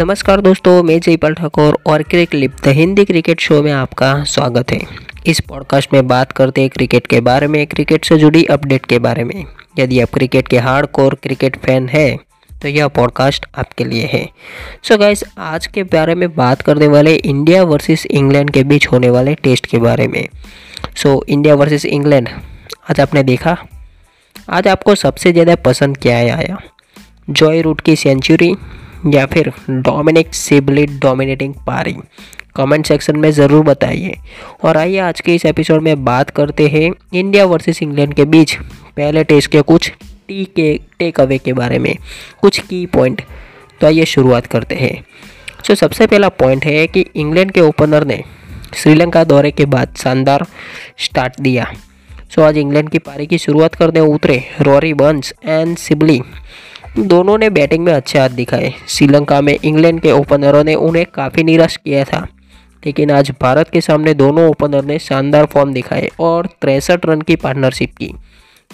नमस्कार दोस्तों मैं जयपाल ठाकुर और क्रिक लिप द हिंदी क्रिकेट शो में आपका स्वागत है। इस पॉडकास्ट में बात करते हैं क्रिकेट के बारे में क्रिकेट से जुड़ी अपडेट के बारे में। यदि आप क्रिकेट के हार्ड कोर क्रिकेट फ़ैन है तो यह पॉडकास्ट आपके लिए है। सो so गाइस आज के बारे में बात करने वाले इंडिया वर्सेस इंग्लैंड के बीच होने वाले टेस्ट के बारे में। So so, India versus England आज आपने देखा? आज आपको सबसे ज़्यादा पसंद क्या आया? जॉय रूट की सेंचुरी या फिर डोमिनिक सिबली डोमिनेटिंग पारी। कमेंट सेक्शन में ज़रूर बताइए। और आइए आज के इस एपिसोड में बात करते हैं इंडिया वर्सेस इंग्लैंड के बीच पहले टेस्ट के कुछ टी के टेक अवे के बारे में। कुछ की पॉइंट तो आइए शुरुआत करते हैं। तो सबसे पहला पॉइंट है कि इंग्लैंड के ओपनर ने श्रीलंका दौरे के बाद शानदार स्टार्ट दिया। सो आज इंग्लैंड की पारी की शुरुआत करने उतरे रॉरी बंस एंड सिबली दोनों ने बैटिंग में अच्छे हाथ दिखाए। श्रीलंका में इंग्लैंड के ओपनरों ने उन्हें काफ़ी निराश किया था। लेकिन आज भारत के सामने दोनों ओपनर ने शानदार फॉर्म दिखाए और तिरसठ रन की पार्टनरशिप की,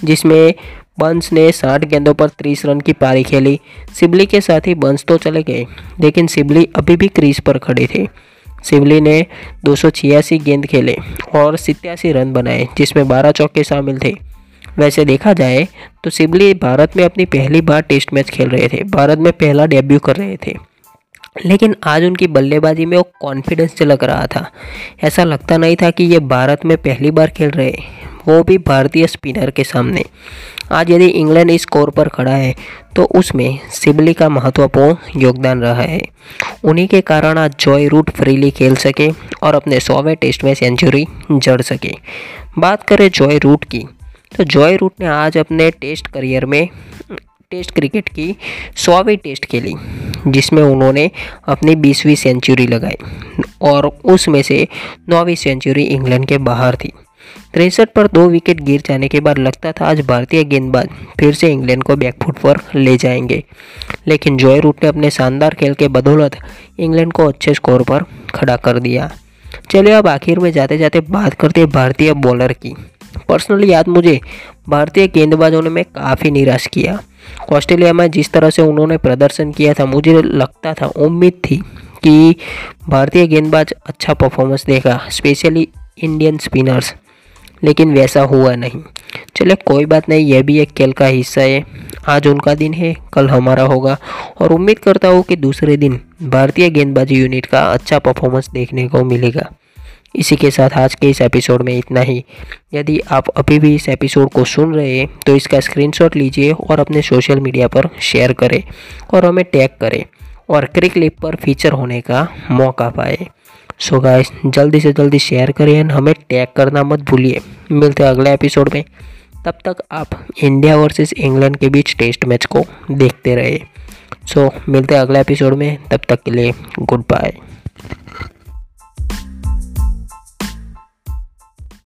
जिसमें बंस ने 60 गेंदों पर 30 रन की पारी खेली। सिबली के साथ ही बंस तो चले गए, लेकिन सिबली अभी भी क्रीज पर खड़े थे। सिबली ने दो सौ छियासी गेंद खेले और सितयासी रन बनाए, जिसमें 12 चौके शामिल थे। वैसे देखा जाए तो सिबली भारत में अपनी पहली बार टेस्ट मैच खेल रहे थे। भारत में पहला डेब्यू कर रहे थे। लेकिन आज उनकी बल्लेबाजी में वो कॉन्फिडेंस झलक रहा था। ऐसा लगता नहीं था कि ये भारत में पहली बार खेल रहे वो भी भारतीय स्पिनर के सामने। आज यदि इंग्लैंड इस स्कोर पर खड़ा है तो उसमें सिबली का महत्वपूर्ण योगदान रहा है। उन्हीं के कारण आज जॉय रूट फ्रीली खेल सके और अपने सौवें टेस्ट में सेंचुरी जड़ सके। बात करें जॉय रूट की तो जॉय रूट ने आज अपने टेस्ट करियर में, टेस्ट क्रिकेट की सौवीं टेस्ट खेली, जिसमें उन्होंने अपनी बीसवीं सेंचुरी लगाई और उसमें से नौवीं सेंचुरी इंग्लैंड के बाहर थी। तिरसठ पर दो विकेट गिर जाने के बाद लगता था आज भारतीय गेंदबाज फिर से इंग्लैंड को बैकफुट पर ले जाएँगे, लेकिन जॉय रूट ने अपने शानदार खेल के बदौलत इंग्लैंड को अच्छे स्कोर पर खड़ा कर दिया। चलिए अब आखिर में जाते जाते बात करते हैं भारतीय बॉलर की। पर्सनली याद मुझे भारतीय गेंदबाजों ने मैं काफ़ी निराश किया। ऑस्ट्रेलिया में जिस तरह से उन्होंने प्रदर्शन किया था, मुझे लगता था, उम्मीद थी कि भारतीय गेंदबाज अच्छा परफॉर्मेंस देगा स्पेशली इंडियन स्पिनर्स लेकिन वैसा हुआ नहीं। चले, कोई बात नहीं, यह भी एक खेल का हिस्सा है। आज उनका दिन है, कल हमारा होगा। और उम्मीद करता हूँ कि दूसरे दिन भारतीय गेंदबाजी यूनिट का अच्छा परफॉर्मेंस देखने को मिलेगा। इसी के साथ आज के इस एपिसोड में इतना ही। यदि आप अभी भी इस एपिसोड को सुन रहे हैं तो इसका स्क्रीनशॉट लीजिए और अपने सोशल मीडिया पर शेयर करें और हमें टैग करें और क्रिक लिप पर फीचर होने का मौका पाए। सो गाइस जल्दी से जल्दी शेयर करें एंड हमें टैग करना मत भूलिए। मिलते हैं अगले एपिसोड में। तब तक आप इंडिया वर्सेस इंग्लैंड के बीच टेस्ट मैच को देखते रहे। सो so, मिलते हैं अगले एपिसोड में। तब तक के लिए गुड बाय